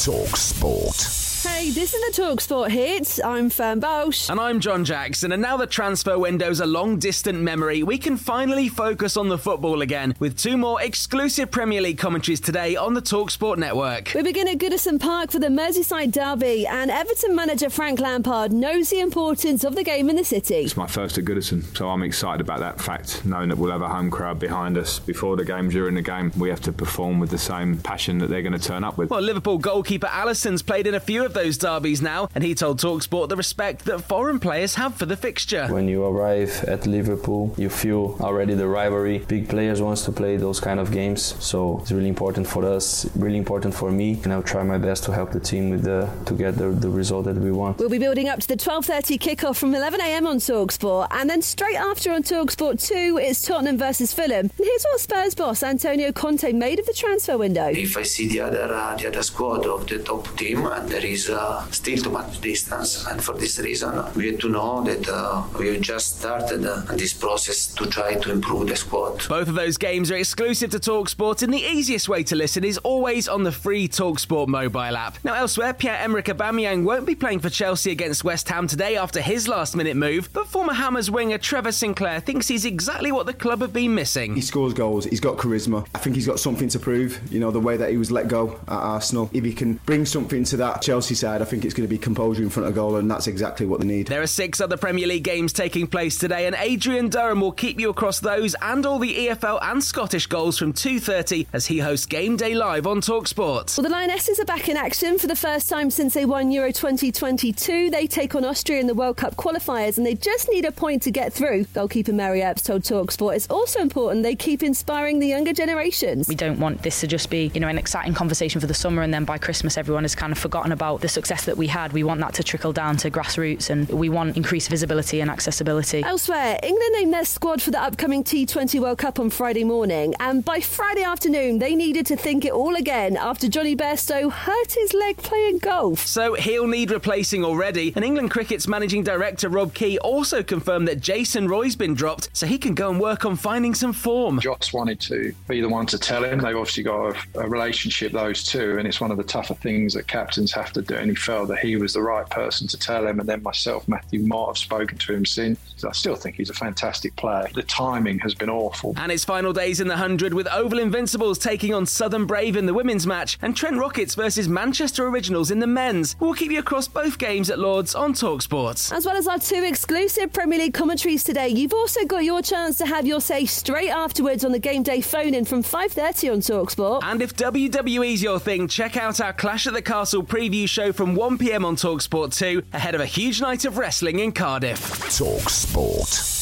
Talk Sport. Hey, this is the Talksport hits. I'm Fern Bosch. And I'm John Jackson, and now the transfer window's a long distant memory, we can finally focus on the football again with two more exclusive Premier League commentaries today on the Talksport network. We begin at Goodison Park for the Merseyside derby, and Everton manager Frank Lampard knows the importance of the game in the city. It's my first at Goodison, so I'm excited about that fact, knowing that we'll have a home crowd behind us before the game, during the game. We have to perform with the same passion that they're going to turn up with. Well, Liverpool goalkeeper Alisson's played in a few of of those derbies now, and he told Talksport the respect that foreign players have for the fixture. When you arrive at Liverpool, you feel already the rivalry. Big players wants to play those kind of games, so it's really important for us, really important for me, and I'll try my best to help the team with the to get the, the result that we want. We'll be building up to the 12:30 kickoff from 11 a.m. on Talksport, and then straight after on Talksport 2 it's Tottenham versus Fulham. And here's what Spurs boss Antonio Conte made of the transfer window. If I see the other uh, the other squad of the top team, and there is is uh, still too much distance. And for this reason, we have to know that uh, we have just started uh, this process to try to improve the squad. Both of those games are exclusive to Talksport, and the easiest way to listen is always on the free Talksport mobile app. Now, elsewhere, Pierre-Emerick Aubameyang won't be playing for Chelsea against West Ham today after his last-minute move, but former Hammers winger Trevor Sinclair thinks he's exactly what the club have been missing. He scores goals, he's got charisma. I think he's got something to prove, you know, the way that he was let go at Arsenal. If he can bring something to that Chelsea Chelsea side, I think it's going to be composure in front of goal, and that's exactly what they need. There are six other Premier League games taking place today, and Adrian Durham will keep you across those and all the EFL and Scottish goals from 2.30 as he hosts Game Day Live on TalkSport. Well, the Lionesses are back in action for the first time since they won Euro 2022. They take on Austria in the World Cup qualifiers, and they just need a point to get through. Goalkeeper Mary Earps told TalkSport it's also important they keep inspiring the younger generations. We don't want this to just be, you know, an exciting conversation for the summer, and then by Christmas everyone has kind of forgotten about the success that we had, we want that to trickle down to grassroots and we want increased visibility and accessibility. Elsewhere, England named their squad for the upcoming T20 World Cup on Friday morning, and by Friday afternoon, they needed to think it all again after Jonny Bairstow hurt his leg playing golf. So he'll need replacing already, and England Cricket's managing director Rob Key also confirmed that Jason Roy's been dropped so he can go and work on finding some form. Joss wanted to be the one to tell him. They've obviously got a, a relationship, those two, and it's one of the tougher things that captains have to do. And he felt that he was the right person to tell him. And then myself, Matthew, might have spoken to him since. I still think he's a fantastic player. The timing has been awful. And it's final days in the 100 with Oval Invincibles taking on Southern Brave in the women's match and Trent Rockets versus Manchester Originals in the men's. We'll keep you across both games at Lords on Talksport. As well as our two exclusive Premier League commentaries today, you've also got your chance to have your say straight afterwards on the game day phone in from 5.30 on Talksport. And if WWE's your thing, check out our Clash at the Castle preview show from 1pm on Talksport 2 ahead of a huge night of wrestling in Cardiff. Talksport.